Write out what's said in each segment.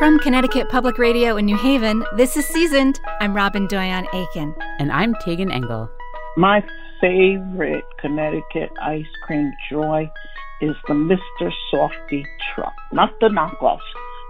From Connecticut Public Radio in New Haven, this is Seasoned. I'm Robyn Doyon Aitken. And I'm Tagan Engel. My favorite Connecticut ice cream joy is the Mr. Softee truck. Not the knockoffs,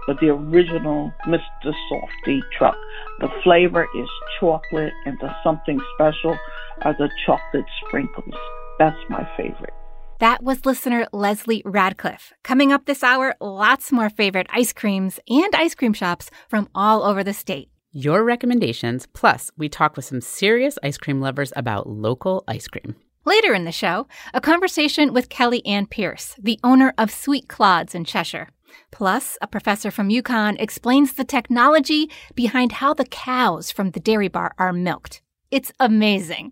but the original Mr. Softee truck. The flavor is chocolate, and the something special are the chocolate sprinkles. That's my favorite. That was listener Leslie Radcliffe. Coming up this hour, lots more favorite ice creams and ice cream shops from all over the state. Your recommendations, plus, we talk with some serious ice cream lovers about local ice cream. Later in the show, a conversation with Kelly Anne Pearce, the owner of Sweet Claude's in Cheshire. Plus, a professor from UConn explains the technology behind how the cows from the dairy bar are milked. It's amazing.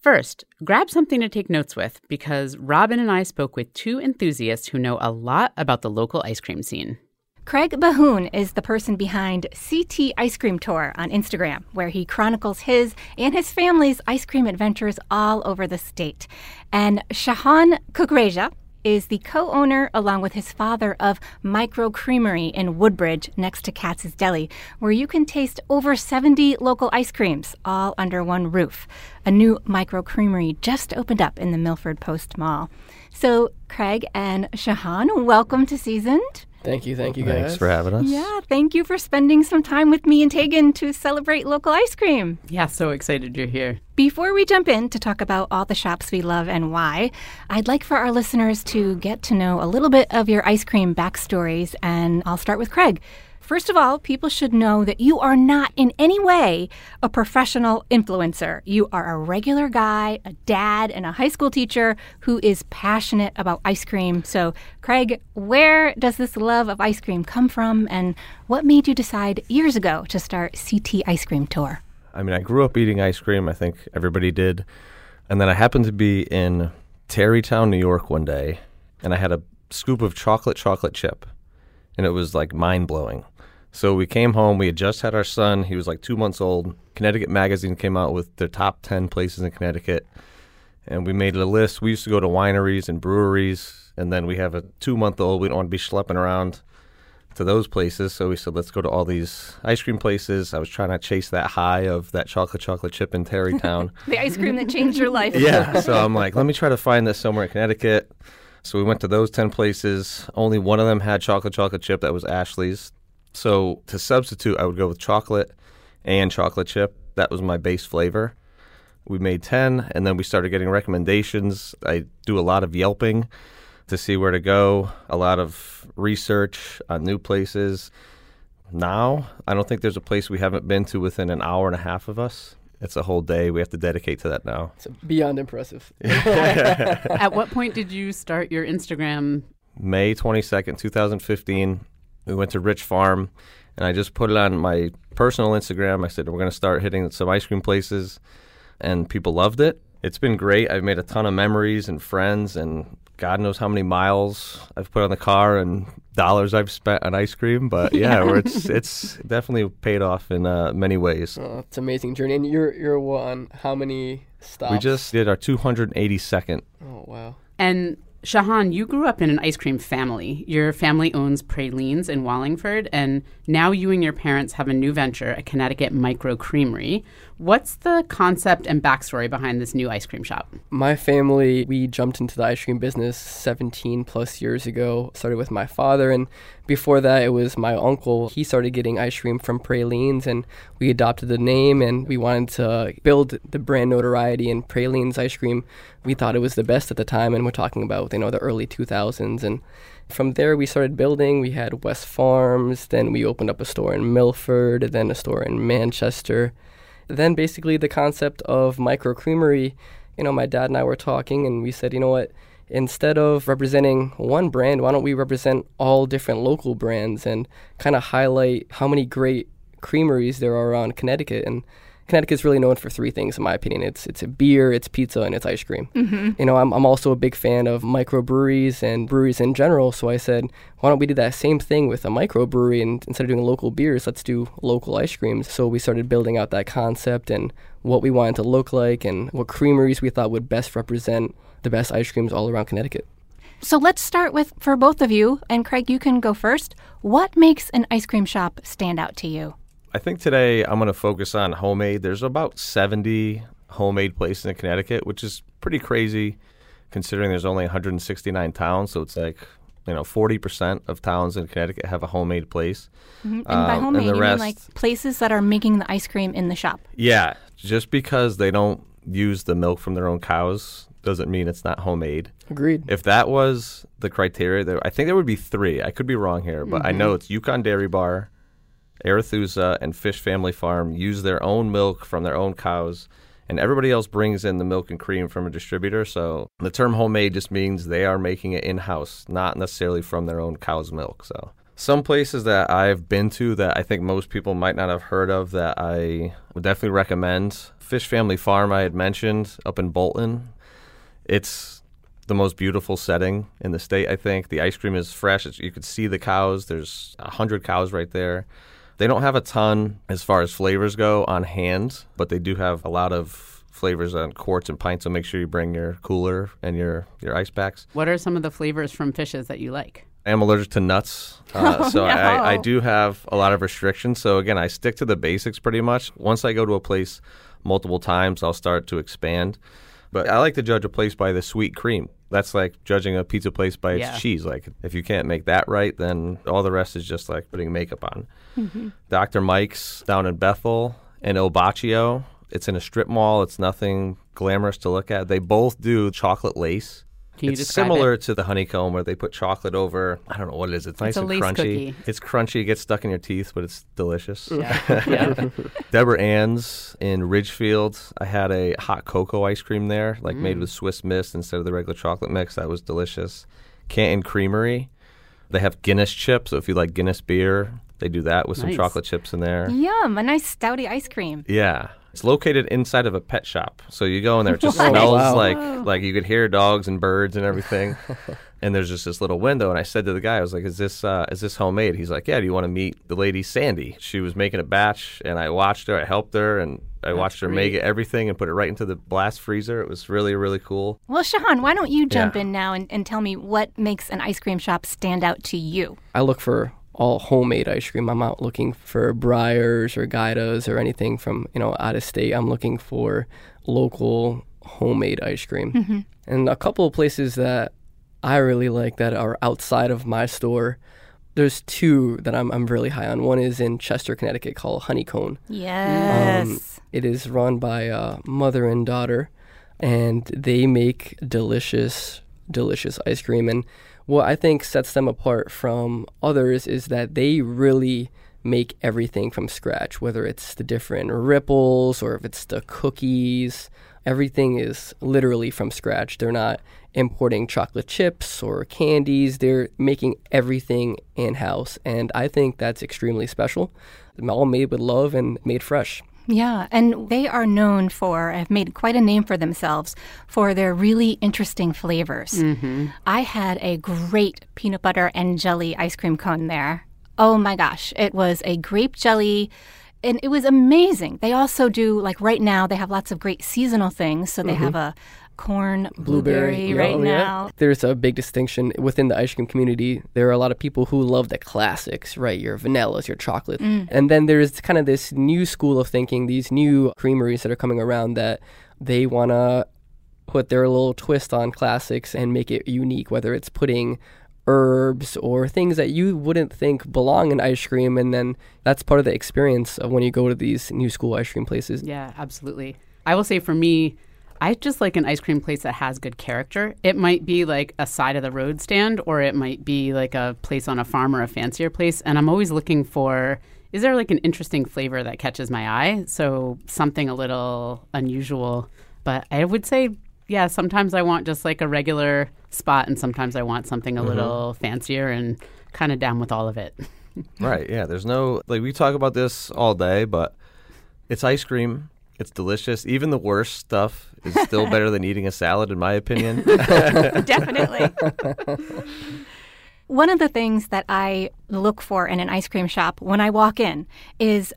First, grab something to take notes with because Robyn and I spoke with two enthusiasts who know a lot about the local ice cream scene. Craig Behun is the person behind CT Ice Cream Tour on Instagram, where he chronicles his and his family's ice cream adventures all over the state. And Shahan Kukreja is the co owner, along with his father, of Micro Creamery in Woodbridge next to Katz's Deli, where you can taste over 70 local ice creams all under one roof. A new Micro Creamery just opened up in the Milford Post Mall. So, Craig and Shahan, welcome to Seasoned. Thank you, thank you guys. Thanks for having us. Yeah, thank you for spending some time with me and Tagan to celebrate local ice cream. Yeah, so excited you're here. Before we jump in to talk about all the shops we love and why, I'd like for our listeners to get to know a little bit of your ice cream backstories, and I'll start with Craig. First of all, people should know that you are not in any way a professional influencer. You are a regular guy, a dad, and a high school teacher who is passionate about ice cream. So, Craig, where does this love of ice cream come from, and what made you decide years ago to start CT Ice Cream Tour? I mean, I grew up eating ice cream. I think everybody did. And then I happened to be in Tarrytown, New York one day, and I had a scoop of chocolate chocolate chip, and it was like mind blowing. So we came home. We had just had our son. He was like two months old. Connecticut Magazine came out with their top 10 places in Connecticut. And we made a list. We used to go to wineries and breweries. And then we have a two month old. We don't want to be schlepping around to those places. So we said, let's go to all these ice cream places. I was trying to chase that high of that chocolate chocolate chip in Tarrytown. the ice cream that changed your life. yeah. So I'm like, let me try to find this somewhere in Connecticut. So we went to those 10 places. Only one of them had chocolate chocolate chip. That was Ashley's. So to substitute, I would go with chocolate and chocolate chip. That was my base flavor. We made 10, and then we started getting recommendations. I do a lot of Yelping to see where to go, a lot of research on new places. Now, I don't think there's a place we haven't been to within an hour and a half of us. It's a whole day we have to dedicate to that now. It's beyond impressive. At what point did you start your Instagram? May 22nd, 2015. We went to Rich Farm, and I just put it on my personal Instagram. I said, We're going to start hitting some ice cream places, and people loved it. It's been great. I've made a ton of memories and friends, and God knows how many miles I've put on the car and dollars I've spent on ice cream. But yeah, yeah. it's it's definitely paid off in uh, many ways. Oh, it's an amazing journey. And you're you're on how many stops? We just did our 282nd. Oh wow! And Shahan, you grew up in an ice cream family. Your family owns Pralines in Wallingford, and now you and your parents have a new venture, a Connecticut micro creamery. What's the concept and backstory behind this new ice cream shop? My family, we jumped into the ice cream business 17 plus years ago. Started with my father, and before that, it was my uncle. He started getting ice cream from Pralines, and we adopted the name, and we wanted to build the brand notoriety in Pralines ice cream. We thought it was the best at the time, and we're talking about you know the early 2000s, and from there we started building. We had West Farms, then we opened up a store in Milford, then a store in Manchester then basically the concept of micro creamery, you know, my dad and I were talking and we said, you know what, instead of representing one brand, why don't we represent all different local brands and kind of highlight how many great creameries there are around Connecticut. And Connecticut's really known for three things, in my opinion. It's it's a beer, it's pizza, and it's ice cream. Mm-hmm. You know, I'm, I'm also a big fan of microbreweries and breweries in general. So I said, why don't we do that same thing with a microbrewery? And instead of doing local beers, let's do local ice creams. So we started building out that concept and what we wanted to look like and what creameries we thought would best represent the best ice creams all around Connecticut. So let's start with for both of you, and Craig, you can go first. What makes an ice cream shop stand out to you? I think today I'm going to focus on homemade. There's about 70 homemade places in Connecticut, which is pretty crazy considering there's only 169 towns. So it's like, you know, 40% of towns in Connecticut have a homemade place. Mm-hmm. And by Um, homemade, the you rest- mean like places that are making the ice cream in the shop. Yeah, just because they don't use the milk from their own cows doesn't mean it's not homemade. Agreed. If that was the criteria, there, I think there would be three. I could be wrong here, but I know it's UConn Dairy Bar, Arethusa, and Fish Family Farm use their own milk from their own cows, and everybody else brings in the milk and cream from a distributor. So the term homemade just means they are making it in house, not necessarily from their own cow's milk. So some places that I've been to that I think most people might not have heard of that I would definitely recommend. Fish Family Farm I had mentioned up in Bolton. It's the most beautiful setting in the state, I think. The ice cream is fresh. It's, you could see the cows. There's a 100 cows right there. They don't have a ton as far as flavors go on hand, but they do have a lot of flavors on quarts and pints. So make sure you bring your cooler and your, your ice packs. What are some of the flavors from fishes that you like? I am allergic to nuts, uh, so I, I do have a lot of restrictions. So again, I stick to the basics pretty much. Once I go to a place multiple times, I'll start to expand. But I like to judge a place by the sweet cream. That's like judging a pizza place by its Yeah. cheese. Like if you can't make that right, then all the rest is just like putting makeup on. Mm-hmm. Dr. Mike's down in Bethel and El Bacio. It's in a strip mall. It's nothing glamorous to look at. They both do chocolate lace. Can you it's similar it? to the honeycomb where they put chocolate over. I don't know what it is. It's nice and crunchy. cookie. It's crunchy. It gets stuck in your teeth, but it's delicious. Yeah. yeah. Deborah Ann's in Ridgefield. I had a hot cocoa ice cream there, like made Mm. with Swiss Miss instead of the regular chocolate mix. That was delicious. Canton Creamery. They have Guinness chips. So if you like Guinness beer, they do that with some chocolate chips in there. Yum, a nice stouty ice cream. Yeah. It's located inside of a pet shop. So you go in there, it just What? smells Wow. like like you could hear dogs and birds and everything. and there's just this little window and I said to the guy, I was like, Is this uh, is this homemade? He's like, Yeah, do you want to meet the lady Sandy? She was making a batch and I watched her, I helped her and I watched her make great. everything and put it right into the blast freezer. It was really, really cool. Well, Shahan, why don't you jump Yeah. in now and, and tell me what makes an ice cream shop stand out to you? I look for all homemade ice cream. I'm not looking for Breyers or Gaidas or anything from you know out of state. I'm looking for local homemade ice cream. Mm-hmm. And a couple of places that I really like that are outside of my store. There's two that I'm I'm really high on. One is in Chester, Connecticut, called Honeycone. Yes. Um, it is run by a mother and daughter, and they make delicious, delicious ice cream. And what I think sets them apart from others is that they really make everything from scratch, whether it's the different ripples or if it's the cookies. Everything is literally from scratch. They're not importing chocolate chips or candies. They're making everything in house. And I think that's extremely special. All made with love and made fresh. Yeah, and they are known for, have made quite a name for themselves for their really interesting flavors. Mm-hmm. I had a great peanut butter and jelly ice cream cone there. Oh my gosh, it was a grape jelly. And it was amazing. They also do, like right now, they have lots of great seasonal things. So they mm-hmm. have a corn blueberry, yeah, right oh, yeah. now. There's a big distinction within the ice cream community. There are a lot of people who love the classics, right? Your vanillas, your chocolate. Mm. And then there's kind of this new school of thinking, these new creameries that are coming around that they want to put their little twist on classics and make it unique, whether it's putting herbs or things that you wouldn't think belong in ice cream. And then that's part of the experience of when you go to these new school ice cream places. Yeah, absolutely. I will say for me, I just like an ice cream place that has good character. It might be like a side of the road stand, or it might be like a place on a farm or a fancier place. And I'm always looking for is there like an interesting flavor that catches my eye? So something a little unusual. But I would say, yeah, sometimes I want just like a regular spot, and sometimes I want something a mm-hmm. little fancier and kind of down with all of it. right. Yeah. There's no like we talk about this all day, but it's ice cream. It's delicious. Even the worst stuff is still better than eating a salad, in my opinion. Definitely. One of the things that I look for in an ice cream shop when I walk in is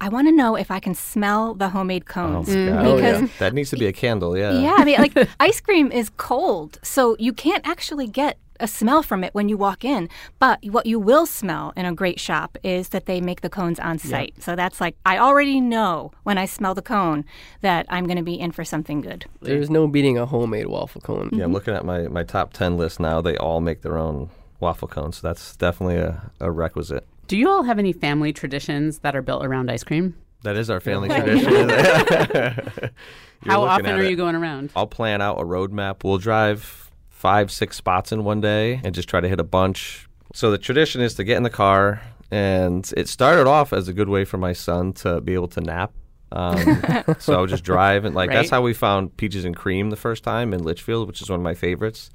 I want to know if I can smell the homemade Oh, cones. my Oh, Because yeah. that needs to be a candle. Yeah. Yeah, I mean, like ice cream is cold, so you can't actually get a smell from it when you walk in. But what you will smell in a great shop is that they make the cones on site. So that's like, I already know when I smell the cone that I'm going to be in for something good. There's no beating a homemade waffle cone. Yeah, I'm looking at my, my top 10 list now. They all make their own waffle cones. So that's definitely a, a requisite. Do you all have any family traditions that are built around ice cream? That is our family tradition. How often are it. you going around? I'll plan out a roadmap. We'll drive five, six spots in one day and just try to hit a bunch. So the tradition is to get in the car, and it started off as a good way for my son to be able to nap. Um, so I would just drive, and like that's how we found Peaches and Cream the first time in Litchfield, which is one of my favorites.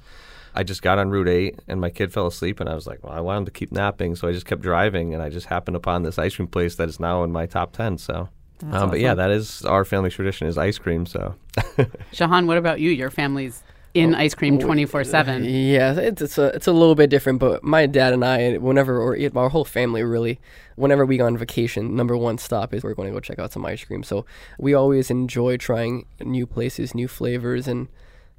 I just got on Route 8 and my kid fell asleep, and I was like, well, I want him to keep napping. So I just kept driving, and I just happened upon this ice cream place that is now in my top 10. So, um, but yeah, that is our family tradition is ice cream. So, Shahan, what about you? Your family's in ice cream 24 7. Yeah, it's it's a it's a little bit different, but my dad and I, whenever or our whole family really, whenever we go on vacation, number one stop is we're going to go check out some ice cream. So we always enjoy trying new places, new flavors, and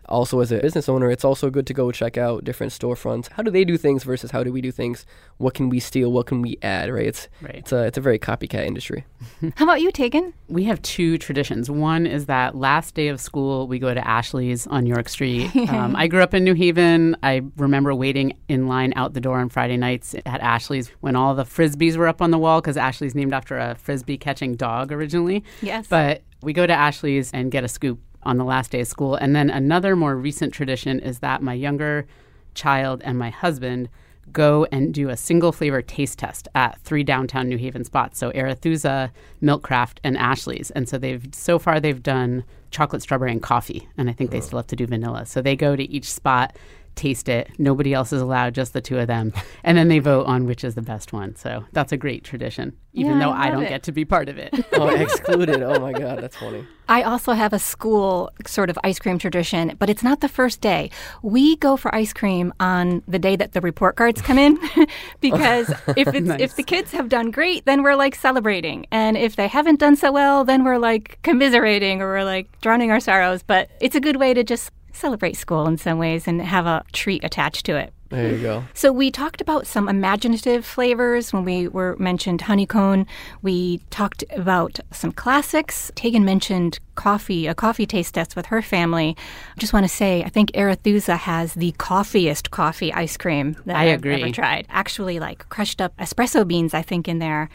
also as a business owner, it's also good to go check out different storefronts. How do they do things versus how do we do things? What can we steal? What can we add? Right? It's Right. it's a it's a very copycat industry. How about you, Tagan? We have two traditions. One is that last day of school, we go to Ashley's on York Street. Um, I grew up in New Haven. I remember waiting in line out the door on Friday nights at Ashley's when all the frisbees were up on the wall because Ashley's named after a frisbee catching dog originally. Yes. But we go to Ashley's and get a scoop on the last day of school. And then another more recent tradition is that my younger child and my husband go and do a single flavor taste test at three downtown New Haven spots. So Arethusa, Milkcraft, and Ashley's. And so they've so far they've done chocolate, strawberry, and coffee. And I think they oh. still have to do vanilla. So they go to each spot, taste it. Nobody else is allowed, just the two of them. And then they vote on which is the best one. So that's a great tradition, even Yeah, though I I, don't it. get to be part of it. oh, excluded! Oh my God, that's funny. I also have a school sort of ice cream tradition, but it's not the first day. We go for ice cream on the day that the report cards come in because if it's Nice. if the kids have done great, then we're like celebrating. And if they haven't done so well, then we're like commiserating or we're like drowning our sorrows, but it's a good way to just celebrate school in some ways and have a treat attached to it. There you go. So we talked about some imaginative flavors when we were mentioned honeycomb. We talked about some classics. Tagan mentioned coffee, a coffee taste test with her family. I just want to say, I think Arethusa has the coffeeiest coffee ice cream that I have agree. ever tried. Actually, like crushed up espresso beans, I think, in there.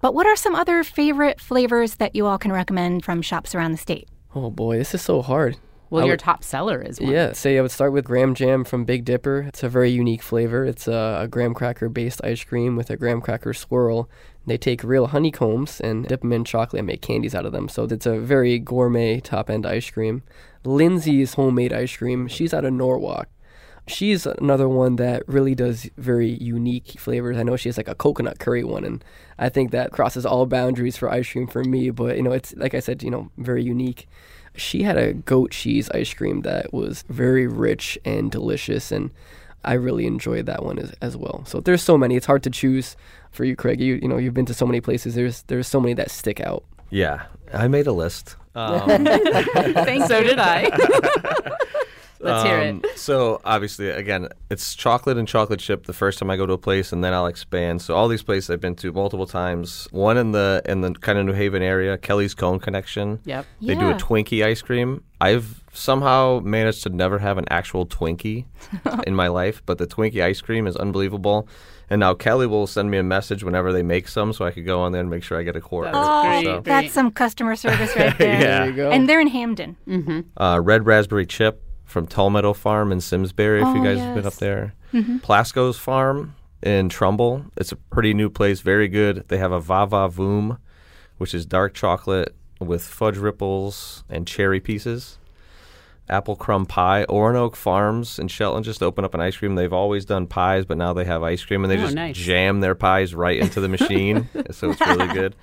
But what are some other favorite flavors that you all can recommend from shops around the state? Oh boy, this is so hard. Well, I your would- top seller is one. Yeah, say I would start with graham jam from Big Dipper. It's a very unique flavor. It's a, a graham cracker based ice cream with a graham cracker swirl. They take real honeycombs and dip them in chocolate and make candies out of them. So it's a very gourmet top end ice cream. Lindsay's homemade ice cream. She's out of Norwalk. She's another one that really does very unique flavors. I know she has like a coconut curry one, and I think that crosses all boundaries for ice cream for me. But you know, it's like I said, you know, very unique. She had a goat cheese ice cream that was very rich and delicious, and I really enjoyed that one as, as well. So there's so many; it's hard to choose for you, Craig. You you know, you've been to so many places. There's there's so many that stick out. yeah, I made a list. Um, Thank So did I. Let's hear Um, it. So obviously, again, it's chocolate and chocolate chip the first time I go to a place, and then I'll expand. So all these places I've been to multiple times. One in the in the kind of New Haven area, Kelly's Cone Connection. Yep. They do a Twinkie ice cream. I've somehow managed to never have an actual Twinkie in my life, but the Twinkie ice cream is unbelievable. And now Kelly will send me a message whenever they make some, so I could go on there and make sure I get a quart. That's Oh. So, That's some customer service right there. Yeah. There you go. And they're in Hamden. uh, red raspberry chip from Tulmeadow Farm in Simsbury. If you Oh, guys have been up there, mm-hmm. Plasko's Farm in Trumbull. It's a pretty new place, very good. They have a Vava Voom, which is dark chocolate with fudge ripples and cherry pieces. apple crumb pie. Oronoque Farms in Shelton just opened up an ice cream. They've always done pies, but now they have ice cream, and they Oh, just nice. jam their pies right into the machine, so it's really good.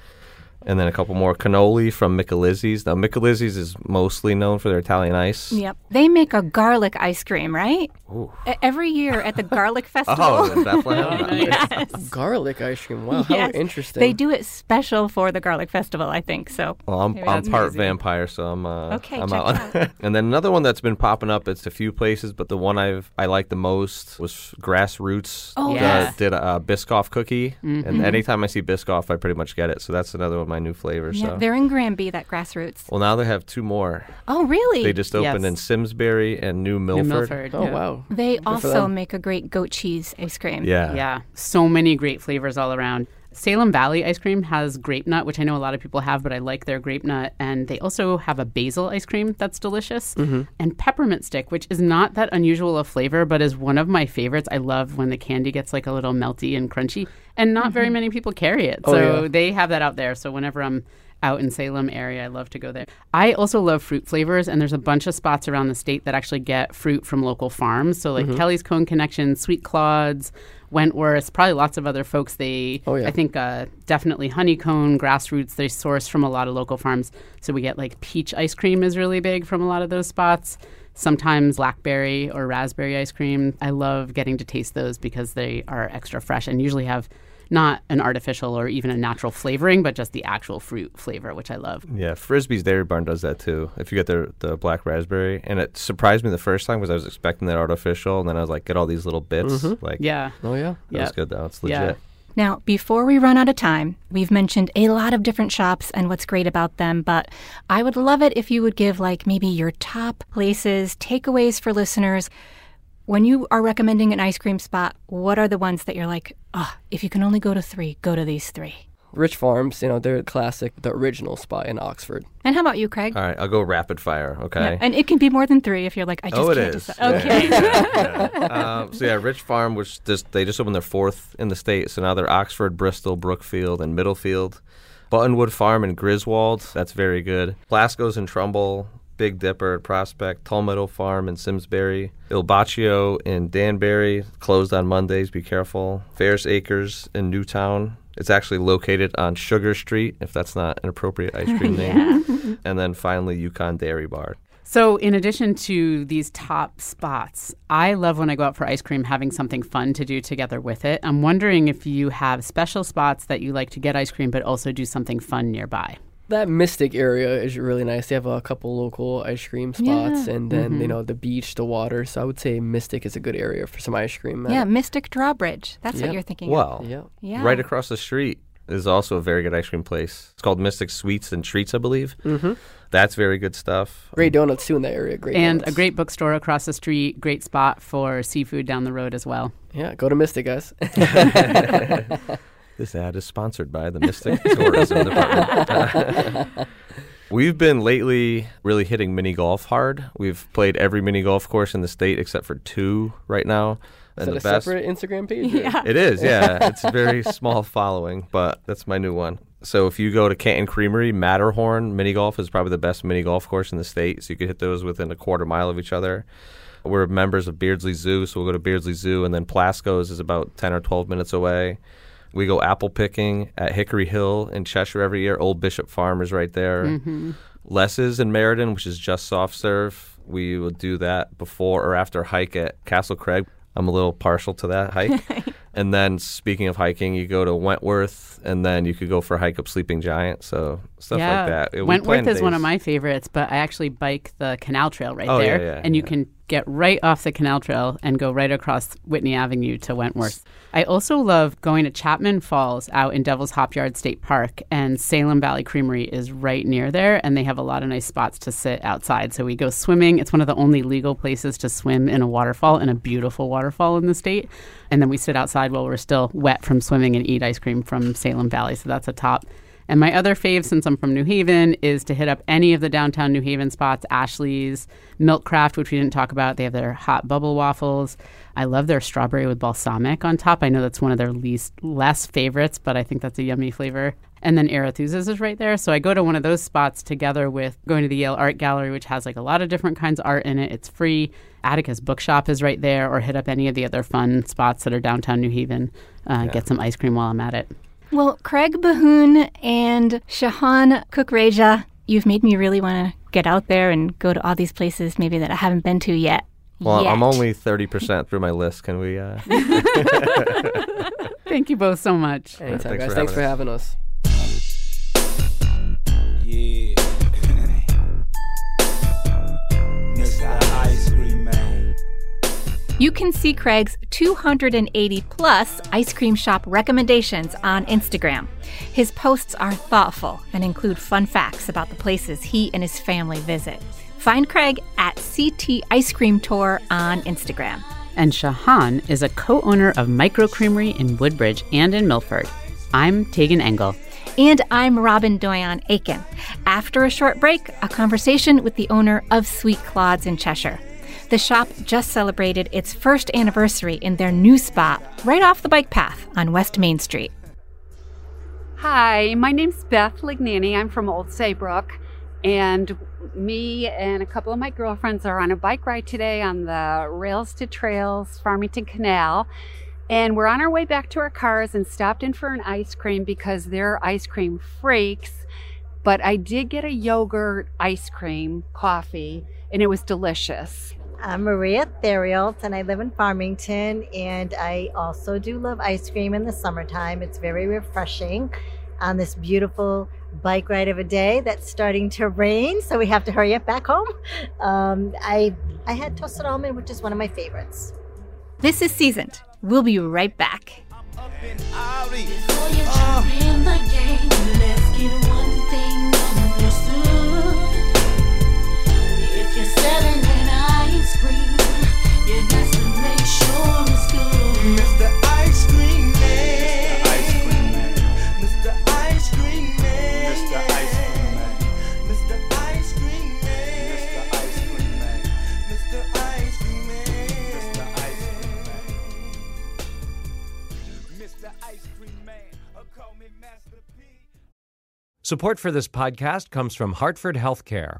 And then a couple more cannoli from Micalizzi's. Now Micalizzi's is mostly known for their Italian ice. Yep. They make a garlic ice cream, right? Ooh. Every year at the Garlic Festival. Oh, in Bethlehem. yes. Garlic ice cream. Wow, how Yes. interesting. They do it special for the Garlic Festival, I think. So Well, I'm, I'm part amazing. vampire, so I'm uh, Okay, I'm check out. it and then another one that's been popping up. It's a few places, but the one I've I like the most was Grassroots. Oh, uh, yes. did a Biscoff cookie, Mm-hmm. and anytime I see Biscoff, I pretty much get it. So that's another one of my new flavors. yeah, so. they're in Granby, that grassroots. Well, now they have two more. Oh, really? They just opened Yes. in Simsbury and New Milford. New Milford. Milford. Oh yeah. wow. They for also make a great goat cheese ice cream. Yeah. Yeah, so many great flavors all around. Salem Valley ice cream has grape nut, which I know a lot of people have, but I like their grape nut. And they also have a basil ice cream that's delicious, mm-hmm. and peppermint stick, which is not that unusual a flavor, but is one of my favorites. I love when the candy gets like a little melty and crunchy, and not very mm-hmm. many people carry it. Oh, so yeah. they have that out there. So whenever I'm out in Salem area, I love to go there. I also love fruit flavors, and there's a bunch of spots around the state that actually get fruit from local farms. So like mm-hmm. Kelly's Cone Connection, Sweet Claude's, Wentworth, probably lots of other folks. They, Oh, yeah. I think, uh, definitely Honeycomb, Grassroots. They source from a lot of local farms. So we get like peach ice cream is really big from a lot of those spots. Sometimes blackberry or raspberry ice cream. I love getting to taste those because they are extra fresh and usually have not an artificial or even a natural flavoring, but just the actual fruit flavor, which I love. Yeah, Frisbee's Dairy Barn does that too. If you get their the black raspberry, and it surprised me the first time because I was expecting that artificial, and then I was like, get all these little bits. Mm-hmm. Like, Yeah. Oh yeah. that was good though. It's Yeah. legit. Now, before we run out of time, we've mentioned a lot of different shops and what's great about them, but I would love it if you would give like maybe your top places, takeaways for listeners. When you are recommending an ice cream spot, what are the ones that you're like, oh, if you can only go to three, go to these three? Rich Farms, you know, they're classic, the original spot in Oxford. And how about you, Craig? All right, I'll go rapid fire. Okay. Yeah, and it can be more than three if you're like, I just oh, it can't is. decide. Yeah, Okay. yeah, yeah. um, so yeah, Rich Farm, which just they just opened their fourth in the state. So now they're Oxford, Bristol, Brookfield, and Middlefield. Buttonwood Farm in Griswold, that's very good. Plasko's in Trumbull, Big Dipper at Prospect, Tulmeadow Farm in Simsbury, Il Bacio in Danbury, closed on Mondays, be careful. Ferris Acres in Newtown. It's actually located on Sugar Street, if that's not an appropriate ice cream name. and then finally, UConn Dairy Bar. So, in addition to these top spots, I love when I go out for ice cream having something fun to do together with it. I'm wondering if you have special spots that you like to get ice cream, but also do something fun nearby. That Mystic area is really nice. They have a couple local ice cream spots, Yeah. and then you know the beach, the water. So I would say Mystic is a good area for some ice cream. Yeah, Mystic Drawbridge. That's Yeah. what you're thinking. of. Well, Yeah. Yeah. right across the street is also a very good ice cream place. It's called Mystic Sweets and Treats, I believe. Mm-hmm. That's very good stuff. Great donuts too in that area. Great. And donuts. a great bookstore across the street, great spot for seafood down the road as well. Yeah, go to Mystic, guys. This ad is sponsored by the Mystic Tourism Department. We've been lately really hitting mini golf hard. We've played every mini golf course in the state except for two right now. is And that the a best separate Instagram page? or- Yeah. It is, yeah. it's a very small following, but that's my new one. So if you go to Canton Creamery, Matterhorn mini golf is probably the best mini golf course in the state. So you could hit those within a quarter mile of each other. We're members of Beardsley Zoo, so we'll go to Beardsley Zoo, and then Plasko's is about ten or twelve minutes away. We go apple picking at Hickory Hill in Cheshire every year. Old Bishop Farm is right there. Mm-hmm. Less's in Meriden, which is just soft serve. We will do that before or after hike at Castle Craig. I'm a little partial to that hike. and then speaking of hiking, you go to Wentworth, and then you could go for a hike up Sleeping Giant. So stuff yeah. like that. We Wentworth is one of my favorites, but I actually bike the canal trail right Oh, there. yeah, and you can get right off the canal trail and go right across Whitney Avenue to Wentworth. I also love going to Chapman Falls out in Devil's Hop Yard State Park, and Salem Valley Creamery is right near there, and they have a lot of nice spots to sit outside. So we go swimming. It's one of the only legal places to swim in a waterfall, and a beautiful waterfall in the state. And then we sit outside while we're still wet from swimming and eat ice cream from Salem Valley. So that's a top. And my other fave, since I'm from New Haven, is to hit up any of the downtown New Haven spots Ashley's, Milkcraft, which we didn't talk about. They have their hot bubble waffles. I love their strawberry with balsamic on top. I know that's one of their least less favorites, but I think that's a yummy flavor. And then Arethusa's is right there. So I go to one of those spots together with going to the Yale Art Gallery, which has like a lot of different kinds of art in it. It's free. Atticus Bookshop is right there, or hit up any of the other fun spots that are downtown New Haven. Uh, yeah. Get some ice cream while I'm at it. Well, Craig Behun and Shahan Kukreja, you've made me really want to get out there and go to all these places maybe that I haven't been to yet. Well, yet. I'm only 30% through my list. Can we? Uh... Thank you both so much. Anytime, Thanks guys. For Thanks for having us. Yeah. You can see Craig's 280 plus ice cream shop recommendations on Instagram. His posts are thoughtful and include fun facts about the places he and his family visit. Find Craig at CT Ice Cream Tour on Instagram. And Shahan is a co owner of Micro Creamery in Woodbridge and in Milford. I'm Tagan Engel. And I'm Robyn Doyon Aitken. After a short break, a conversation with the owner of Sweet Claude's in Cheshire. The shop just celebrated its first anniversary in their new spot right off the bike path on West Main Street. Hi, my name's Beth Lignani. I'm from Old Saybrook. And me and a couple of my girlfriends are on a bike ride today on the Rails to Trails Farmington Canal. And we're on our way back to our cars and stopped in for an ice cream because they're ice cream freaks. But I did get a yogurt ice cream coffee and it was delicious. I'm Maria Therialt and I live in Farmington and I also do love ice cream in the summertime. It's very refreshing on this beautiful bike ride of a day that's starting to rain, so we have to hurry up back home. Um, I I had toasted almond, which is one of my favorites. This is seasoned. We'll be right back. Mr. Support for this podcast comes from Hartford Healthcare.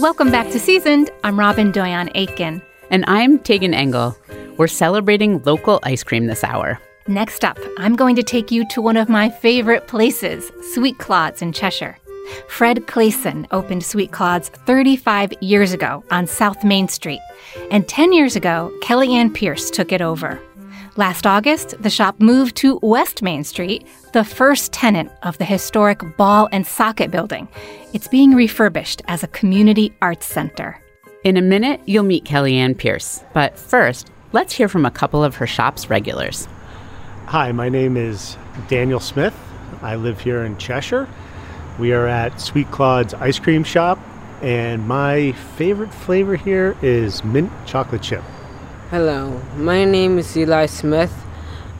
Welcome back to Seasoned. I'm Robyn Doyon Aitken. And I'm Tagan Engel. We're celebrating local ice cream this hour. Next up, I'm going to take you to one of my favorite places, Sweet Claude's in Cheshire. Fred Clayson opened Sweet Claude's 35 years ago on South Main Street, and 10 years ago, Kelly Anne Pearce took it over. Last August, the shop moved to West Main Street, the first tenant of the historic Ball and Socket building. It's being refurbished as a community arts center. In a minute, you'll meet Kelly Anne Pearce. But first, let's hear from a couple of her shop's regulars. Hi, my name is Daniel Smith. I live here in Cheshire. We are at Sweet Claude's Ice Cream Shop, and my favorite flavor here is mint chocolate chip. Hello, my name is Eli Smith.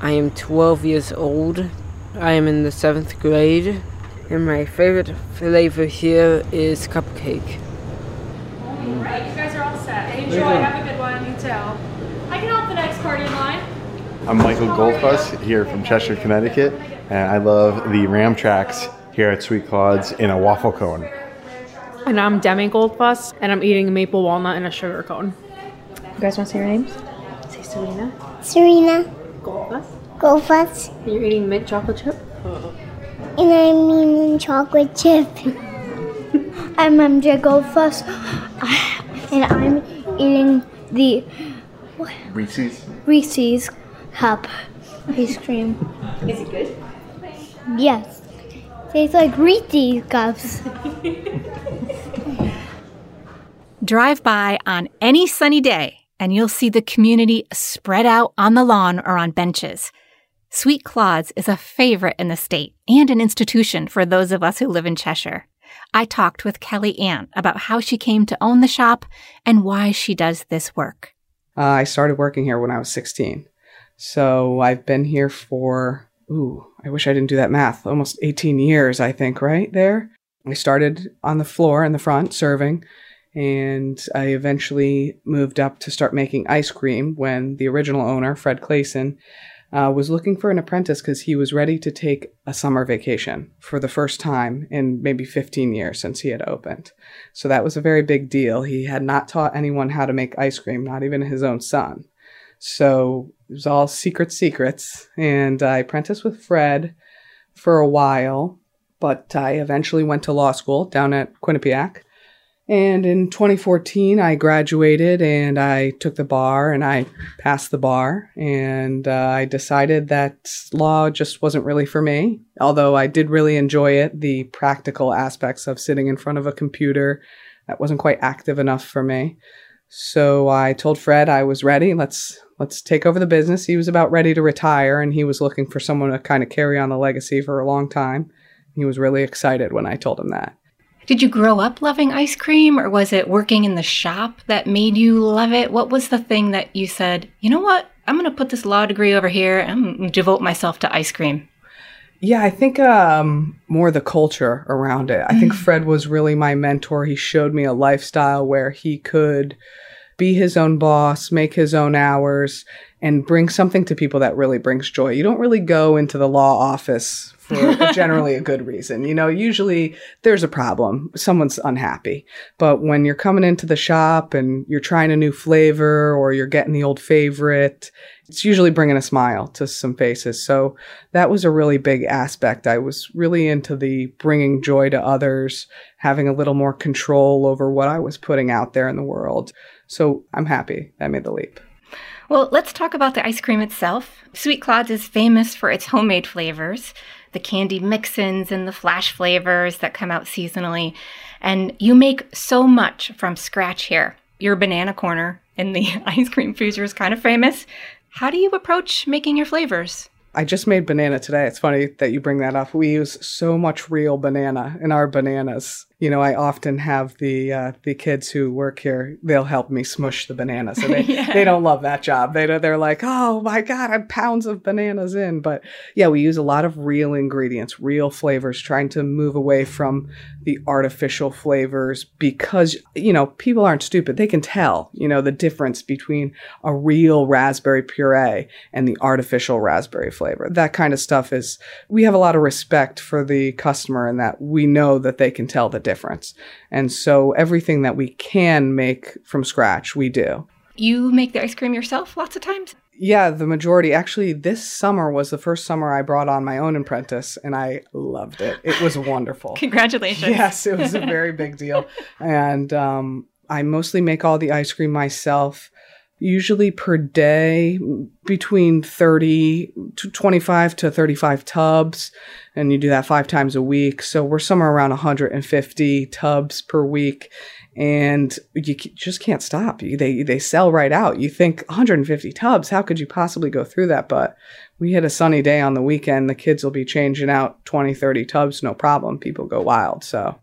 I am 12 years old. I am in the seventh grade, and my favorite flavor here is cupcake. Right, you guys are all set. Enjoy. Have a good one. You too. I can help the next party in line. I'm Michael Goldfuss here from Cheshire, Connecticut, and I love the Ram tracks here at Sweet Claude's in a waffle cone. And I'm Demi Goldfuss, and I'm eating a maple walnut and a sugar cone. You guys want to say your names? Say Serena. Serena Goldfuss. Goldfuss, And you're eating mint chocolate chip? and I'm eating chocolate chip. I'm MJ Goldfuss, and I'm eating the what? Reese's. Reese's cup ice cream. Is it good? Yes, tastes like Reese's cups. Drive by on any sunny day and you'll see the community spread out on the lawn or on benches. Sweet Claude's is a favorite in the state and an institution for those of us who live in Cheshire. I talked with Kelly Ann about how she came to own the shop and why she does this work. Uh, I started working here when I was 16. So I've been here for, ooh, I wish I didn't do that math, almost 18 years, I think, right there. I started on the floor in the front serving, and I eventually moved up to start making ice cream when the original owner, Fred Clayson, uh, was looking for an apprentice because he was ready to take a summer vacation for the first time in maybe 15 years since he had opened. So that was a very big deal. He had not taught anyone how to make ice cream, not even his own son. So it was all secret secrets. And I apprenticed with Fred for a while, but I eventually went to law school down at Quinnipiac. And in 2014, I graduated and I took the bar and I passed the bar. And uh, I decided that law just wasn't really for me, although I did really enjoy it. The practical aspects of sitting in front of a computer, that wasn't quite active enough for me. So I told Fred I was ready. Let's let's take over the business. He was about ready to retire and he was looking for someone to kind of carry on the legacy for a long time. He was really excited when I told him that. Did you grow up loving ice cream or was it working in the shop that made you love it? What was the thing that you said, you know what? I'm going to put this law degree over here and I'm going to devote myself to ice cream? Yeah, I think um, more the culture around it. I think Fred was really my mentor. He showed me a lifestyle where he could be his own boss, make his own hours, and bring something to people that really brings joy. You don't really go into the law office for generally a good reason. You know, usually there's a problem, someone's unhappy. But when you're coming into the shop and you're trying a new flavor or you're getting the old favorite, it's usually bringing a smile to some faces. So that was a really big aspect. I was really into the bringing joy to others, having a little more control over what I was putting out there in the world. So I'm happy I made the leap. Well, let's talk about the ice cream itself. Sweet Claude's is famous for its homemade flavors, the candy mix-ins and the flash flavors that come out seasonally. And you make so much from scratch here. Your banana corner in the ice cream freezer is kind of famous. How do you approach making your flavors? I just made banana today. It's funny that you bring that up. We use so much real banana in our bananas. You know, I often have the uh, the kids who work here. They'll help me smush the bananas, and they, Yeah. they don't love that job. They they're like, oh my god, I'm pounds of bananas in. But yeah, we use a lot of real ingredients, real flavors, trying to move away from the artificial flavors because you know people aren't stupid. They can tell you know the difference between a real raspberry puree and the artificial raspberry flavor. That kind of stuff is we have a lot of respect for the customer and that we know that they can tell the difference. And so everything that we can make from scratch, we do. You make the ice cream yourself lots of times? Yeah, the majority. Actually, this summer was the first summer I brought on my own apprentice, and I loved it. It was wonderful. Congratulations. Yes, it was a very big deal. And um, I mostly make all the ice cream myself, usually per day, between 30 to 25 to 35 tubs. And you do that five times a week. So we're somewhere around 150 tubs per week. And you just can't stop. They they sell right out. You think 150 tubs? How could you possibly go through that? But we hit a sunny day on the weekend. The kids will be changing out 20, 30 tubs, no problem. People go wild. So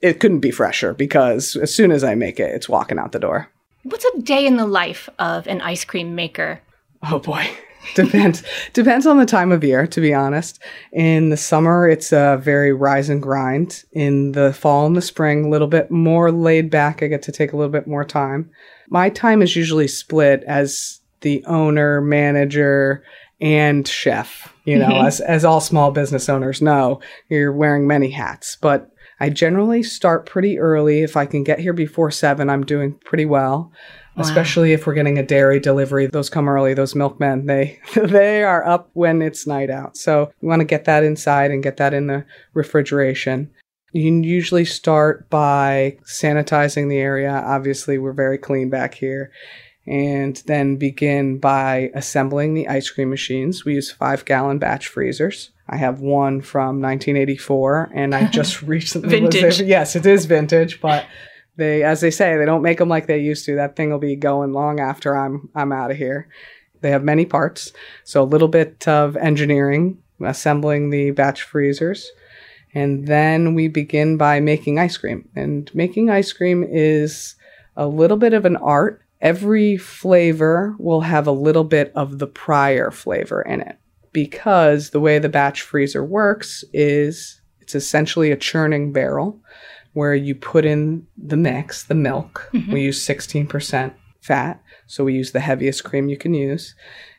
it couldn't be fresher because as soon as I make it, it's walking out the door. What's a day in the life of an ice cream maker? Oh boy. depends depends on the time of year to be honest in the summer it's a very rise and grind in the fall and the spring a little bit more laid back i get to take a little bit more time my time is usually split as the owner manager and chef you know Mhm. as as all small business owners know you're wearing many hats but i generally start pretty early. If i can get here before seven i'm doing pretty well. Wow. especially if we're getting a dairy delivery. Those come early those milkmen they they are up when it's night out. So you want to get that inside and get that in the refrigeration. You usually start by sanitizing the area. Obviously we're very clean back here. And then begin by assembling the ice cream machines. We use five gallon batch freezers I have one from 1984, and I just recently was Vintage. able- yes, it is vintage, but they, as they say, they don't make them like they used to. That thing will be going long after I'm I'm out of here. They have many parts, so a little bit of engineering, assembling the batch freezers, and then we begin by making ice cream. And making ice cream is a little bit of an art. Every flavor will have a little bit of the prior flavor in it because the way the batch freezer works is it's essentially a churning barrel where you put in the mix, the milk. Mhm. We use 16% fat, so we use the heaviest cream you can use.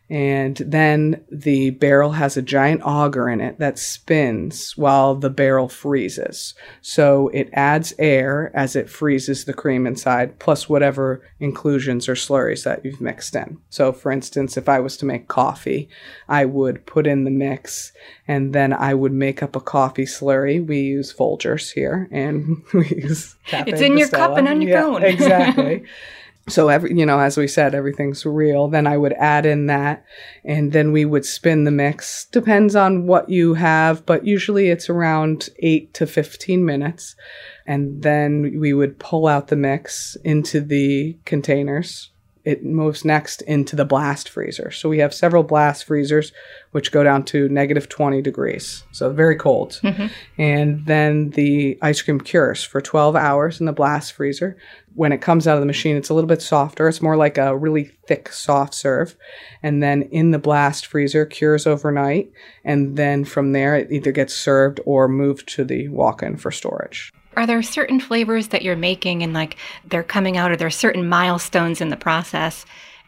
And then the barrel has a giant auger in it that spins while the barrel freezes. So it adds air as it freezes the cream inside, plus whatever inclusions or slurries that you've mixed in. So, for instance, if I was to make coffee, I would put in the mix and then I would make up a coffee slurry. We use Folgers here and we use Cafe It's in your cup and on your Yeah, phone. exactly. So every you know, as we said, everything's real. Then I would add in that, and then we would spin the mix. Depends on what you have, but usually it's around eight to fifteen minutes, and then we would pull out the mix into the containers. It moves next into the blast freezer. So we have several blast freezers, which go down to negative twenty degrees, so very cold Mhm. and then the ice cream cures for 12 hours in the blast freezer. When it comes out of the machine, it's a little bit softer. It's more like a really thick, soft serve. And then in the blast freezer, cures overnight. And then from there, it either gets served or moved to the walk in for storage. Are there certain flavors that you're making and like they're coming out, or there are certain milestones in the process?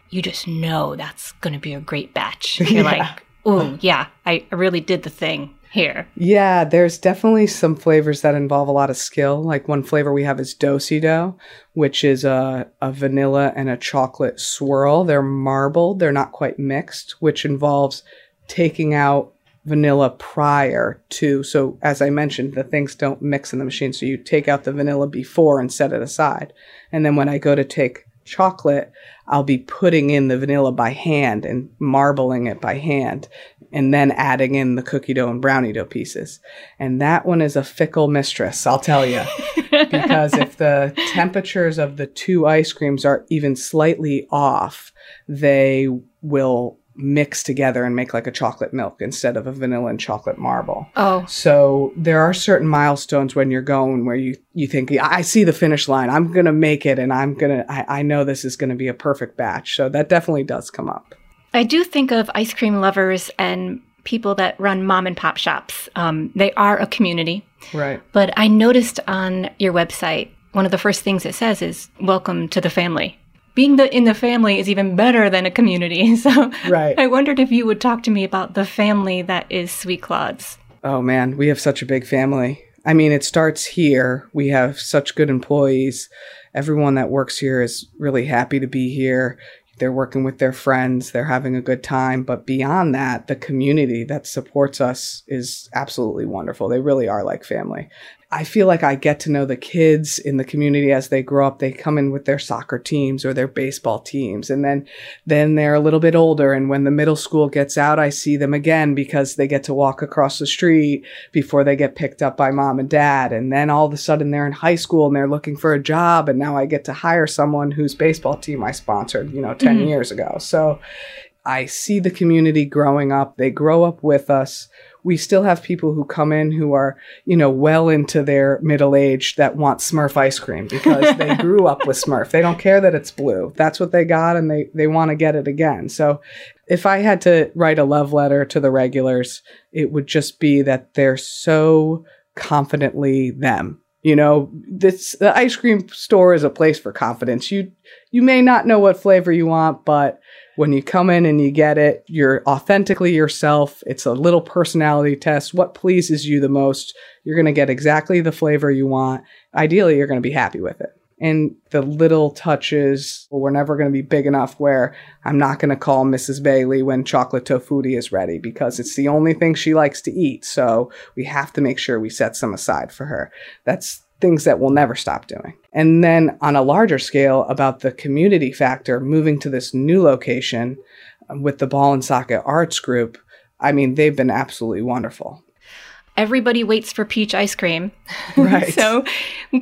You just know that's going to be a great batch. You're Yeah. like, oh, yeah, I I really did the thing here. Yeah, there's definitely some flavors that involve a lot of skill. Like one flavor we have is Dosi dough which is a, a vanilla and a chocolate swirl. They're marbled, they're not quite mixed, which involves taking out vanilla prior to. So, as I mentioned, the things don't mix in the machine. So, you take out the vanilla before and set it aside. And then when I go to take chocolate, I'll be putting in the vanilla by hand and marbling it by hand and then adding in the cookie dough and brownie dough pieces. And that one is a fickle mistress, I'll tell you. because if the temperatures of the two ice creams are even slightly off, they will mix together and make like a chocolate milk instead of a vanilla and chocolate marble. Oh. So there are certain milestones when you're going where you you think I see the finish line. I'm going to make it and I'm going to I, know this is going to be a perfect batch. So that definitely does come up. I do think of ice cream lovers and people that run mom and pop shops. Um, they are a community. Right. But I noticed on your website, one of the first things it says is "Welcome to the family." Being the in the family is even better than a community. So Right. I wondered if you would talk to me about the family that is Sweet Claude's. Oh man, we have such a big family. I mean, it starts here. We have such good employees. Everyone that works here is really happy to be here. They're working with their friends, they're having a good time. But beyond that, the community that supports us is absolutely wonderful. They really are like family. I feel like I get to know the kids in the community as they grow up. They come in with their soccer teams or their baseball teams, and then then they're a little bit older. And when the middle school gets out, I see them again because they get to walk across the street before they get picked up by mom and dad. And then all of a sudden they're in high school and they're looking for a job, and now I get to hire someone whose baseball team I sponsored, you know, 10 Mhm. years ago. So I see the community growing up. They grow up with us. We still have people who come in who are, you know, well into their middle age that want Smurf ice cream because they grew up with Smurf. They don't care that it's blue. That's what they got and they, they want to get it again. So if I had to write a love letter to the regulars, it would just be that they're so confidently them. You know, this the ice cream store is a place for confidence. You you may not know what flavor you want, but when you come in and you get it, you're authentically yourself. It's a little personality test. What pleases you the most? You're going to get exactly the flavor you want. Ideally, you're going to be happy with it. And the little touches, well, we're never going to be big enough where I'm not going to call Mrs. Bailey when chocolate Tofutti is ready because it's the only thing she likes to eat. So we have to make sure we set some aside for her. That's things that we'll never stop doing. And then on a larger scale, about the community factor, moving to this new location um, with the Ball and Socket Arts Group, I mean, they've been absolutely wonderful. Everybody waits for peach ice cream. Right. so,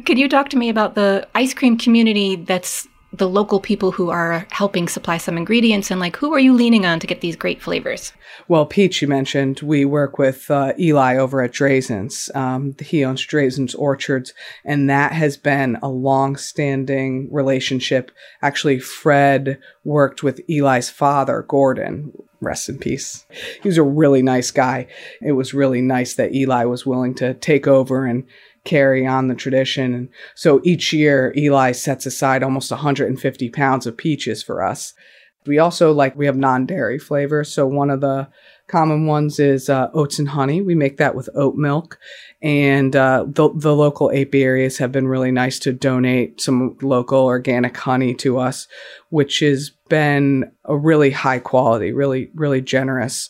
could you talk to me about the ice cream community that's the local people who are helping supply some ingredients and like who are you leaning on to get these great flavors? Well, Peach, you mentioned we work with uh, Eli over at Drazen's. Um, he owns Drazen's Orchards, and that has been a long-standing relationship. Actually, Fred worked with Eli's father, Gordon. Rest in peace. He was a really nice guy. It was really nice that Eli was willing to take over and carry on the tradition. And so each year, Eli sets aside almost 150 pounds of peaches for us. We also like, we have non dairy flavors. So one of the common ones is uh, oats and honey. We make that with oat milk. And uh, the, the local apiaries have been really nice to donate some local organic honey to us, which has been a really high quality, really, really generous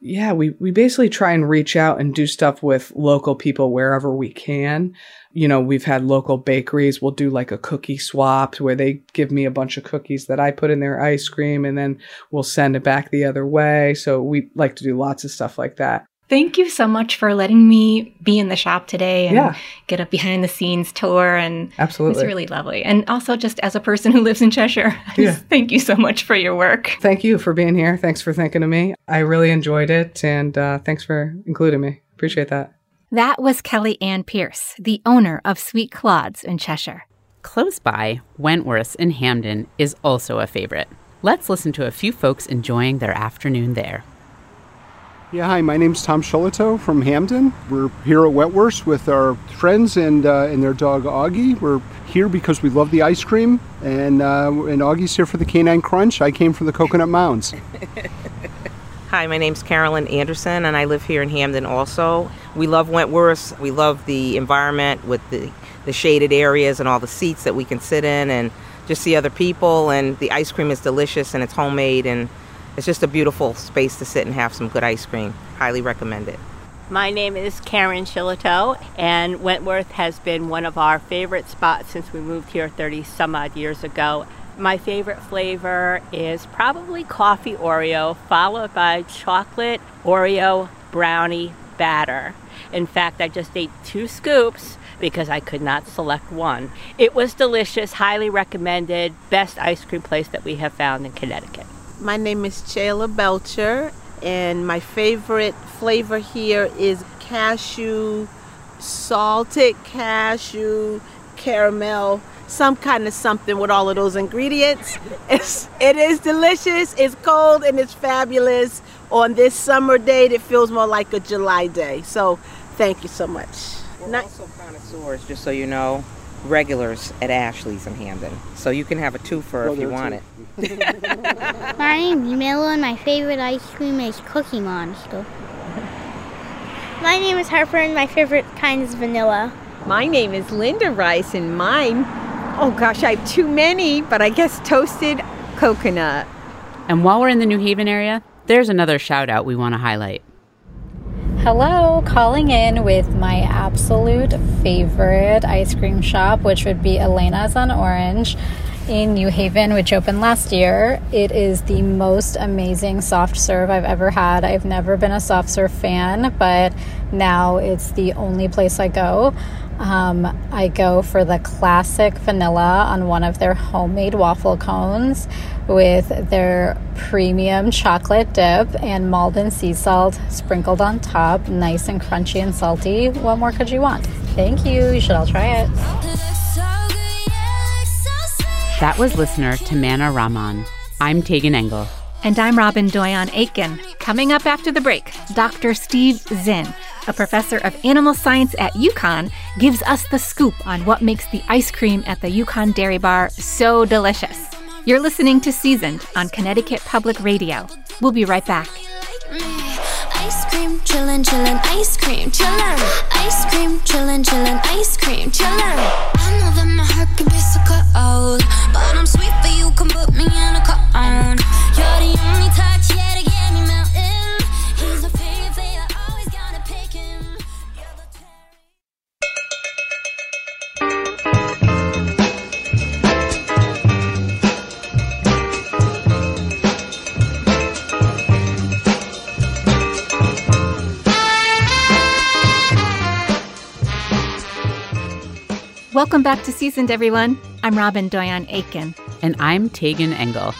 yeah, we, we basically try and reach out and do stuff with local people wherever we can. You know, we've had local bakeries. We'll do like a cookie swap where they give me a bunch of cookies that I put in their ice cream and then we'll send it back the other way. So we like to do lots of stuff like that. Thank you so much for letting me be in the shop today and Yeah. get a behind the scenes tour. And Absolutely. it's really lovely. And also, just as a person who lives in Cheshire, I just Yeah. thank you so much for your work. Thank you for being here. Thanks for thinking of me. I really enjoyed it and uh, thanks for including me. Appreciate that. That was Kelly Anne Pearce, the owner of Sweet Claude's in Cheshire. Close by, Wentworth's in Hamden is also a favorite. Let's listen to a few folks enjoying their afternoon there. Yeah, hi, my name's Tom Sholato from Hamden. We're here at Wentworth's with our friends and uh, and their dog Augie. We're here because we love the ice cream, and uh, and Augie's here for the Canine Crunch. I came for the Coconut Mounds. Hi, my name's Carolyn Anderson, and I live here in Hamden also. We love Wentworth. We love the environment with the, the shaded areas and all the seats that we can sit in and just see other people. And the ice cream is delicious and it's homemade, and it's just a beautiful space to sit and have some good ice cream. Highly recommend it. My name is Karen Shillito, and Wentworth has been one of our favorite spots since we moved here 30 some odd years ago. My favorite flavor is probably coffee Oreo, followed by chocolate Oreo brownie batter. In fact, I just ate two scoops because I could not select one. It was delicious, highly recommended, best ice cream place that we have found in Connecticut. My name is Chayla Belcher, and my favorite flavor here is cashew, salted cashew, caramel, some kind of something with all of those ingredients. It's, it is delicious, it's cold, and it's fabulous on this summer day that feels more like a July day. So, thank you so much. We're also connoisseurs, just so you know, regulars at Ashley's in Hamden. So you can have a twofer Go if you want too. it. My name's Milo, and my favorite ice cream is Cookie Monster. My name is Harper, and my favorite kind is vanilla. My name is Linda Rice, and mine, oh gosh, I have too many, but I guess toasted coconut. And while we're in the New Haven area, there's another shout out we want to highlight. Hello, calling in with my absolute favorite ice cream shop, which would be Elena's on Orange in New Haven, which opened last year. It is the most amazing soft serve I've ever had. I've never been a soft serve fan, but now it's the only place I go. Um, I go for the classic vanilla on one of their homemade waffle cones with their premium chocolate dip and Maldon sea salt sprinkled on top, nice and crunchy and salty. What more could you want? Thank you. You should all try it. That was listener Tamana Rahman. I'm Tagan Engel. And I'm Robyn Doyon Aitken. Coming up after the break, Dr. Steve Zinn, a professor of animal science at UConn, gives us the scoop on what makes the ice cream at the UConn Dairy Bar so delicious. You're listening to Seasoned on Connecticut Public Radio. We'll be right back. Chillin', chillin', ice cream, chillin'. Ice cream, chillin', chillin', ice cream, chillin'. I know that my heart can be so cold, but I'm sweet for you, can put me in a cone. You're the only touch, Welcome back to Seasoned, everyone. I'm Robyn Doyon Aitken. And I'm Tagan Engel.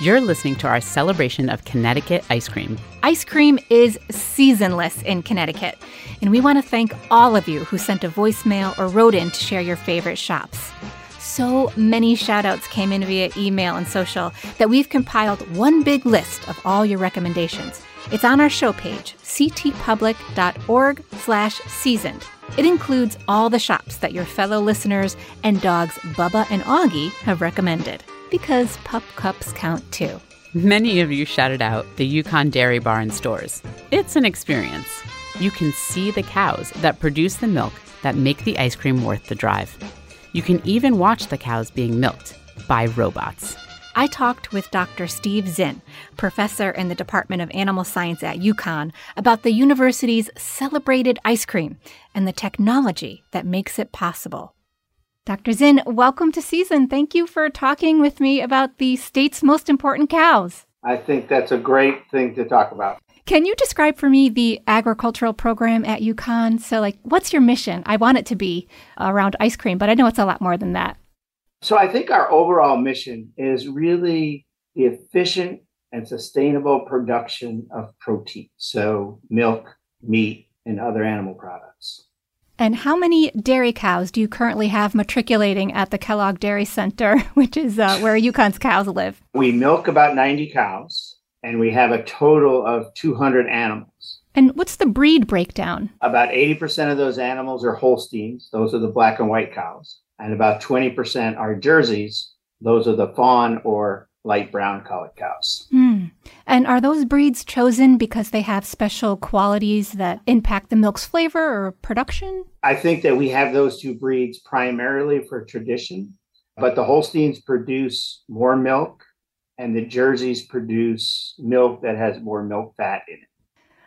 You're listening to our celebration of Connecticut ice cream. Ice cream is seasonless in Connecticut, and we want to thank all of you who sent a voicemail or wrote in to share your favorite shops. So many shout outs came in via email and social that we've compiled one big list of all your recommendations. It's on our show page, ctpublic.org slash seasoned. It includes all the shops that your fellow listeners and dogs Bubba and Augie have recommended, because pup cups count too. Many of you shouted out the UConn Dairy Bar and stores. It's an experience. You can see the cows that produce the milk that make the ice cream worth the drive. You can even watch the cows being milked by robots. I talked with Dr. Steve Zinn, professor in the Department of Animal Science at UConn, about the university's celebrated ice cream and the technology that makes it possible. Dr. Zinn, welcome to Season. Thank you for talking with me about the state's most important cows. I think that's a great thing to talk about. Can you describe for me the agricultural program at UConn? So, like, what's your mission? I want it to be around ice cream, but I know it's a lot more than that. So I think our overall mission is really the efficient and sustainable production of protein. So milk, meat, and other animal products. And how many dairy cows do you currently have matriculating at the Kellogg Dairy Center, which is uh, where UConn's cows live? We milk about 90 cows, and we have a total of 200 animals. And what's the breed breakdown? About 80% of those animals are Holsteins, those are the black and white cows and about 20% are jerseys. Those are the fawn or light brown colored cows. Mm. And are those breeds chosen because they have special qualities that impact the milk's flavor or production? I think that we have those two breeds primarily for tradition, but the Holsteins produce more milk and the jerseys produce milk that has more milk fat in it.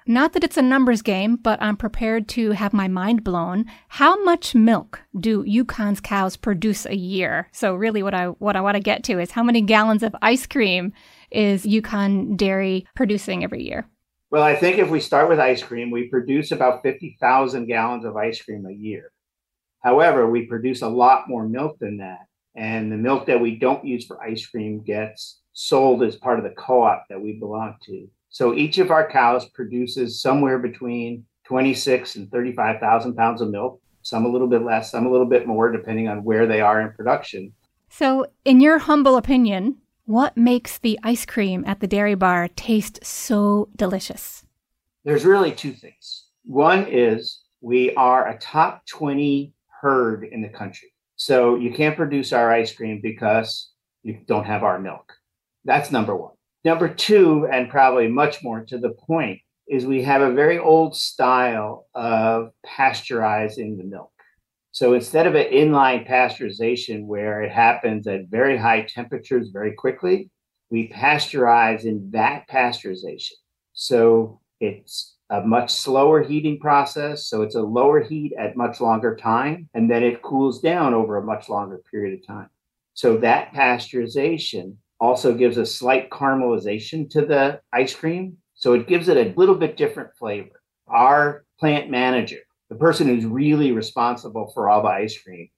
Not that it's a numbers game, but I'm prepared to have my mind blown. How much milk do UConn's cows produce a year? So really what I what I want to get to is how many gallons of ice cream is UConn Dairy producing every year? Well, I think if we start with ice cream, we produce about 50,000 gallons of ice cream a year. However, we produce a lot more milk than that. And the milk that we don't use for ice cream gets sold as part of the co op that we belong to. So each of our cows produces somewhere between 26 and 35,000 pounds of milk, some a little bit less, some a little bit more, depending on where they are in production. So, in your humble opinion, what makes the ice cream at the dairy bar taste so delicious? There's really two things. One is we are a top 20 herd in the country. So you can't produce our ice cream because you don't have our milk. That's number one. Number two, and probably much more to the point, is we have a very old style of pasteurizing the milk. So instead of an inline pasteurization where it happens at very high temperatures very quickly, we pasteurize in vat pasteurization. So it's a much slower heating process. So it's a lower heat at much longer time, and then it cools down over a much longer period of time. So that pasteurization also gives a slight caramelization to the ice cream. So it gives it a little bit different flavor. Our plant manager, the person who's really responsible for all the ice cream,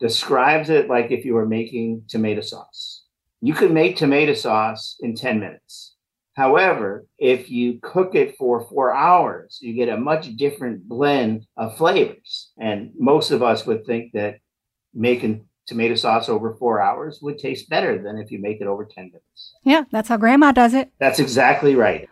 describes it like if you were making tomato sauce. You can make tomato sauce in 10 minutes. However, if you cook it for four hours, you get a much different blend of flavors. And most of us would think that making tomato sauce over four hours would taste better than if you make it over 10 minutes. Yeah, that's how grandma does it. That's exactly right.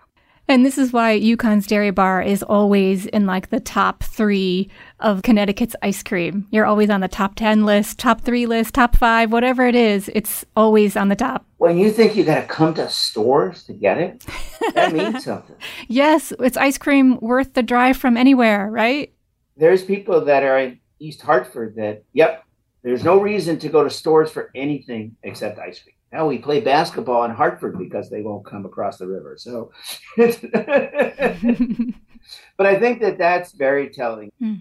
And this is why UConn's Dairy Bar is always in like the top three of Connecticut's ice cream. You're always on the top 10 list, top three list, top five, whatever it is, it's always on the top. When you think you got to come to Storrs to get it, that means something. Yes, it's ice cream worth the drive from anywhere, right? There's people that are in East Hartford that, yep, there's no reason to go to Storrs for anything except ice cream. Now we play basketball in Hartford because they won't come across the river. So, but I think that that's very telling. Mm.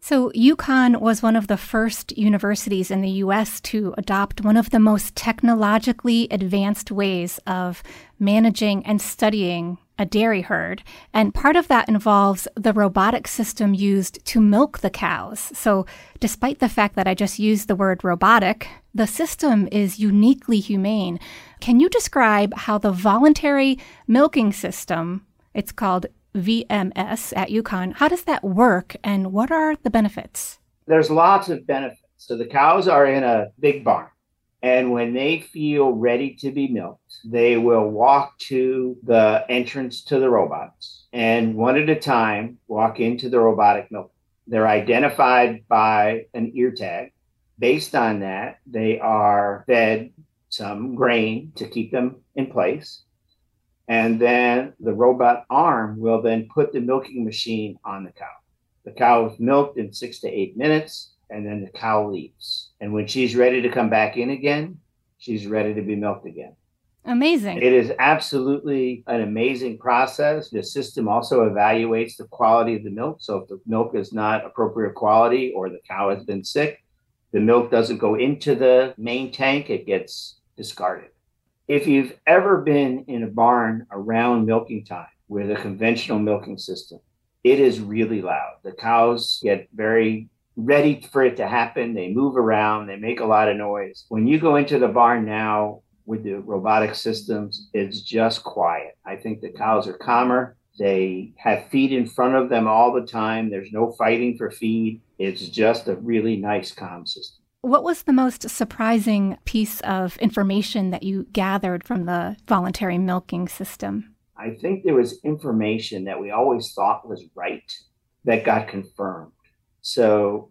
So, UConn was one of the first universities in the US to adopt one of the most technologically advanced ways of managing and studying a dairy herd. And part of that involves the robotic system used to milk the cows. So, despite the fact that I just used the word robotic, the system is uniquely humane. Can you describe how the voluntary milking system, it's called VMS at UConn. How does that work and what are the benefits? There's lots of benefits. So the cows are in a big barn. And when they feel ready to be milked, they will walk to the entrance to the robots and one at a time walk into the robotic milk. They're identified by an ear tag. Based on that, they are fed some grain to keep them in place. And then the robot arm will then put the milking machine on the cow. The cow is milked in six to eight minutes, and then the cow leaves. And when she's ready to come back in again, she's ready to be milked again. Amazing. It is absolutely an amazing process. The system also evaluates the quality of the milk. So if the milk is not appropriate quality or the cow has been sick, the milk doesn't go into the main tank, it gets discarded. If you've ever been in a barn around milking time with a conventional milking system, it is really loud. The cows get very ready for it to happen. They move around, they make a lot of noise. When you go into the barn now with the robotic systems, it's just quiet. I think the cows are calmer. They have feed in front of them all the time. There's no fighting for feed. It's just a really nice, calm system. What was the most surprising piece of information that you gathered from the voluntary milking system? I think there was information that we always thought was right that got confirmed. So,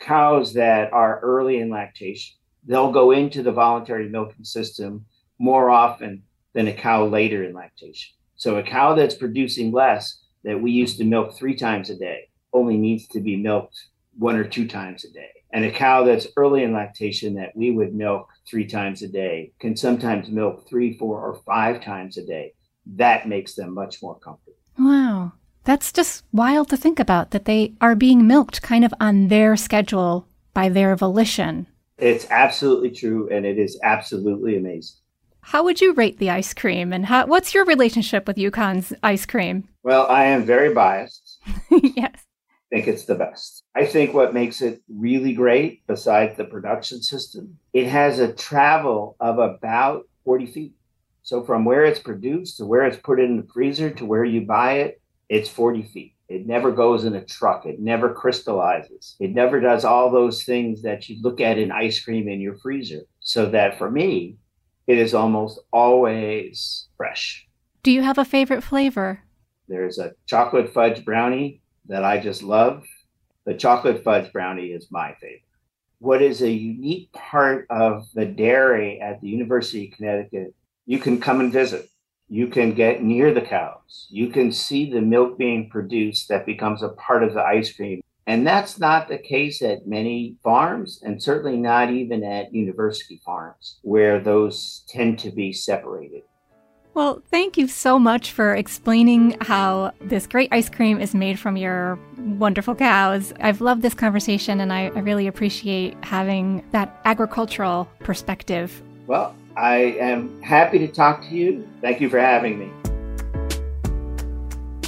cows that are early in lactation, they'll go into the voluntary milking system more often than a cow later in lactation. So, a cow that's producing less that we used to milk three times a day only needs to be milked one or two times a day and a cow that's early in lactation that we would milk three times a day can sometimes milk three, four, or five times a day. That makes them much more comfortable. Wow. That's just wild to think about that they are being milked kind of on their schedule by their volition. It's absolutely true and it is absolutely amazing. How would you rate the ice cream and how, what's your relationship with UConn's ice cream? Well, I am very biased. yes I think it's the best. I think what makes it really great, besides the production system, it has a travel of about 40 feet. So from where it's produced to where it's put in the freezer to where you buy it, it's 40 feet. It never goes in a truck. It never crystallizes. It never does all those things that you look at in ice cream in your freezer. So that for me, it is almost always fresh. Do you have a favorite flavor? There's a chocolate fudge brownie that I just love. The chocolate fudge brownie is my favorite. What is a unique part of the dairy at the University of Connecticut, you can come and visit. You can get near the cows. You can see the milk being produced that becomes a part of the ice cream. And that's not the case at many farms, and certainly not even at university farms, where those tend to be separated. Well, thank you so much for explaining how this great ice cream is made from your wonderful cows. I've loved this conversation and I, I really appreciate having that agricultural perspective. Well, I am happy to talk to you. Thank you for having me.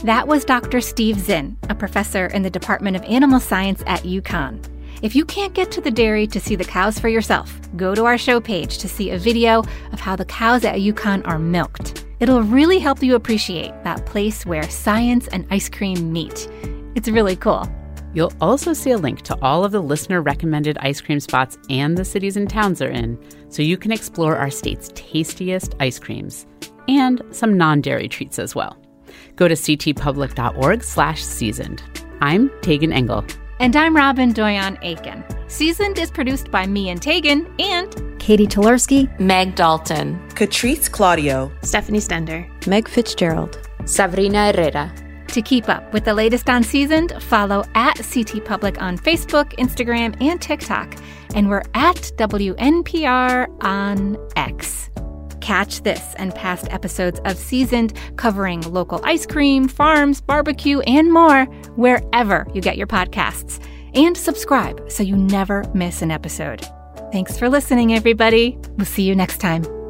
That was Dr. Steve Zinn, a professor in the Department of Animal Science at UConn. If you can't get to the dairy to see the cows for yourself, go to our show page to see a video of how the cows at UConn are milked. It'll really help you appreciate that place where science and ice cream meet. It's really cool. You'll also see a link to all of the listener recommended ice cream spots and the cities and towns they're in, so you can explore our state's tastiest ice creams and some non-dairy treats as well. Go to ctpublic.org slash seasoned. I'm Tagan Engel. And I'm Robyn Doyon Aitken. Seasoned is produced by me and Tagan and Catie Talarski, Meg Dalton, Katrice Claudio, Stephanie Stender, Meg Fitzgerald, Sabrina Herrera. To keep up with the latest on Seasoned, follow at CT Public on Facebook, Instagram, and TikTok. And we're at WNPR on X. Catch this and past episodes of Seasoned covering local ice cream, farms, barbecue, and more wherever you get your podcasts. And subscribe so you never miss an episode. Thanks for listening, everybody. We'll see you next time.